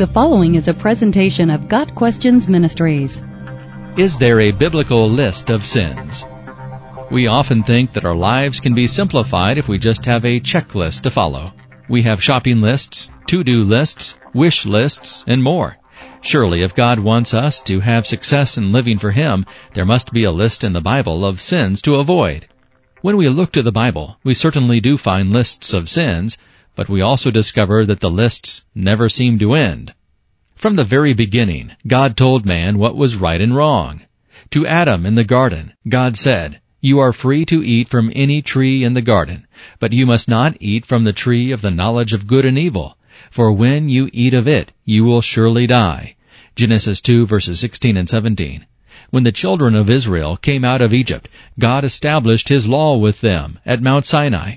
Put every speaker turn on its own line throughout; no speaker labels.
The following is a presentation of Got Questions Ministries.
Is there a biblical list of sins? We often think that our lives can be simplified if we just have a checklist to follow. We have shopping lists, to-do lists, wish lists, and more. Surely if God wants us to have success in living for Him, there must be a list in the Bible of sins to avoid. When we look to the Bible, we certainly do find lists of sins, but we also discover that the lists never seem to end. From the very beginning, God told man what was right and wrong. To Adam in the garden, God said, You are free to eat from any tree in the garden, but you must not eat from the tree of the knowledge of good and evil, for when you eat of it, you will surely die. Genesis 2 verses 16 and 17. When the children of Israel came out of Egypt, God established His law with them at Mount Sinai.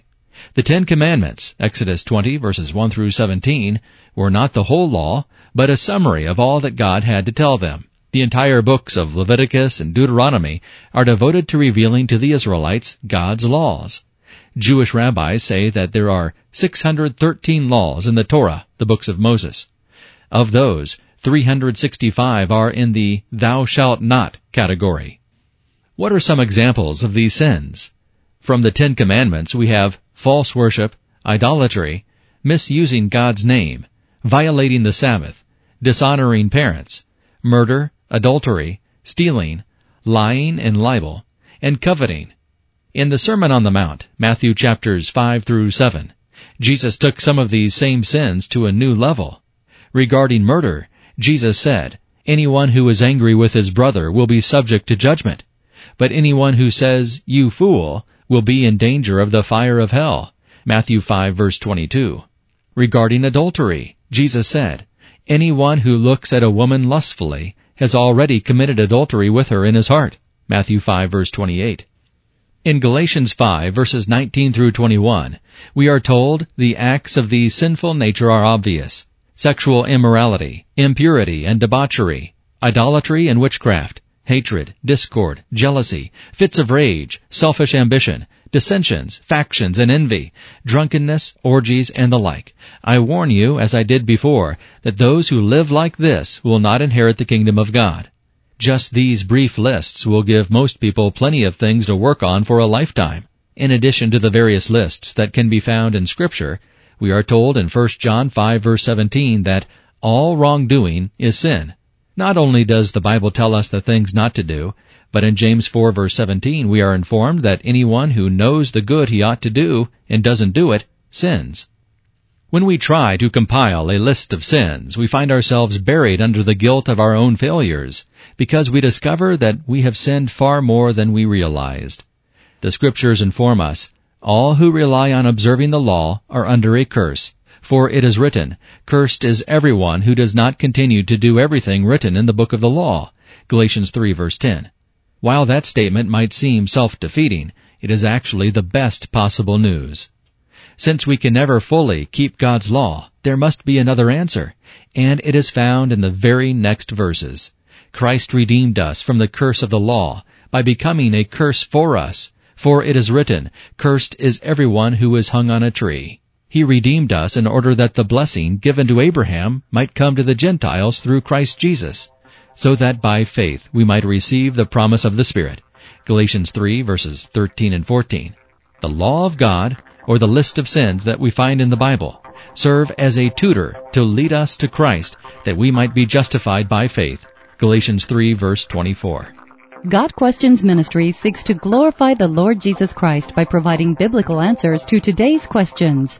The Ten Commandments, Exodus 20 verses 1 through 17, were not the whole law, but a summary of all that God had to tell them. The entire books of Leviticus and Deuteronomy are devoted to revealing to the Israelites God's laws. Jewish rabbis say that there are 613 laws in the Torah, the books of Moses. Of those, 365 are in the thou shalt not category. What are some examples of these sins? From the Ten Commandments we have false worship, idolatry, misusing God's name, violating the Sabbath, dishonoring parents, murder, adultery, stealing, lying and libel, and coveting. In the Sermon on the Mount, Matthew chapters 5 through 7, Jesus took some of these same sins to a new level. Regarding murder, Jesus said, Anyone who is angry with his brother will be subject to judgment, but anyone who says, You fool, will be in danger of the fire of hell. Matthew 5 verse 22. Regarding adultery, Jesus said, Anyone who looks at a woman lustfully has already committed adultery with her in his heart. Matthew 5 verse 28. In Galatians 5 verses 19 through 21, we are told the acts of the sinful nature are obvious. Sexual immorality, impurity and debauchery, idolatry and witchcraft, hatred, discord, jealousy, fits of rage, selfish ambition, dissensions, factions, and envy, drunkenness, orgies, and the like. I warn you, as I did before, that those who live like this will not inherit the kingdom of God. Just these brief lists will give most people plenty of things to work on for a lifetime. In addition to the various lists that can be found in scripture, we are told in 1 John 5 verse 17 that all wrongdoing is sin. Not only does the Bible tell us the things not to do, but in James 4 verse 17 we are informed that anyone who knows the good he ought to do and doesn't do it sins. When we try to compile a list of sins, we find ourselves buried under the guilt of our own failures, because we discover that we have sinned far more than we realized. The scriptures inform us, all who rely on observing the law are under a curse, for it is written, Cursed is everyone who does not continue to do everything written in the book of the law. Galatians 3 verse 10. While that statement might seem self-defeating, it is actually the best possible news. Since we can never fully keep God's law, there must be another answer, and it is found in the very next verses. Christ redeemed us from the curse of the law by becoming a curse for us, for it is written, Cursed is everyone who is hung on a tree. He redeemed us in order that the blessing given to Abraham might come to the Gentiles through Christ Jesus, so that by faith we might receive the promise of the Spirit. Galatians 3 verses 13 and 14. The law of God, or the list of sins that we find in the Bible, serve as a tutor to lead us to Christ that we might be justified by faith. Galatians 3 verse 24.
Got Questions Ministry seeks to glorify the Lord Jesus Christ by providing biblical answers to today's questions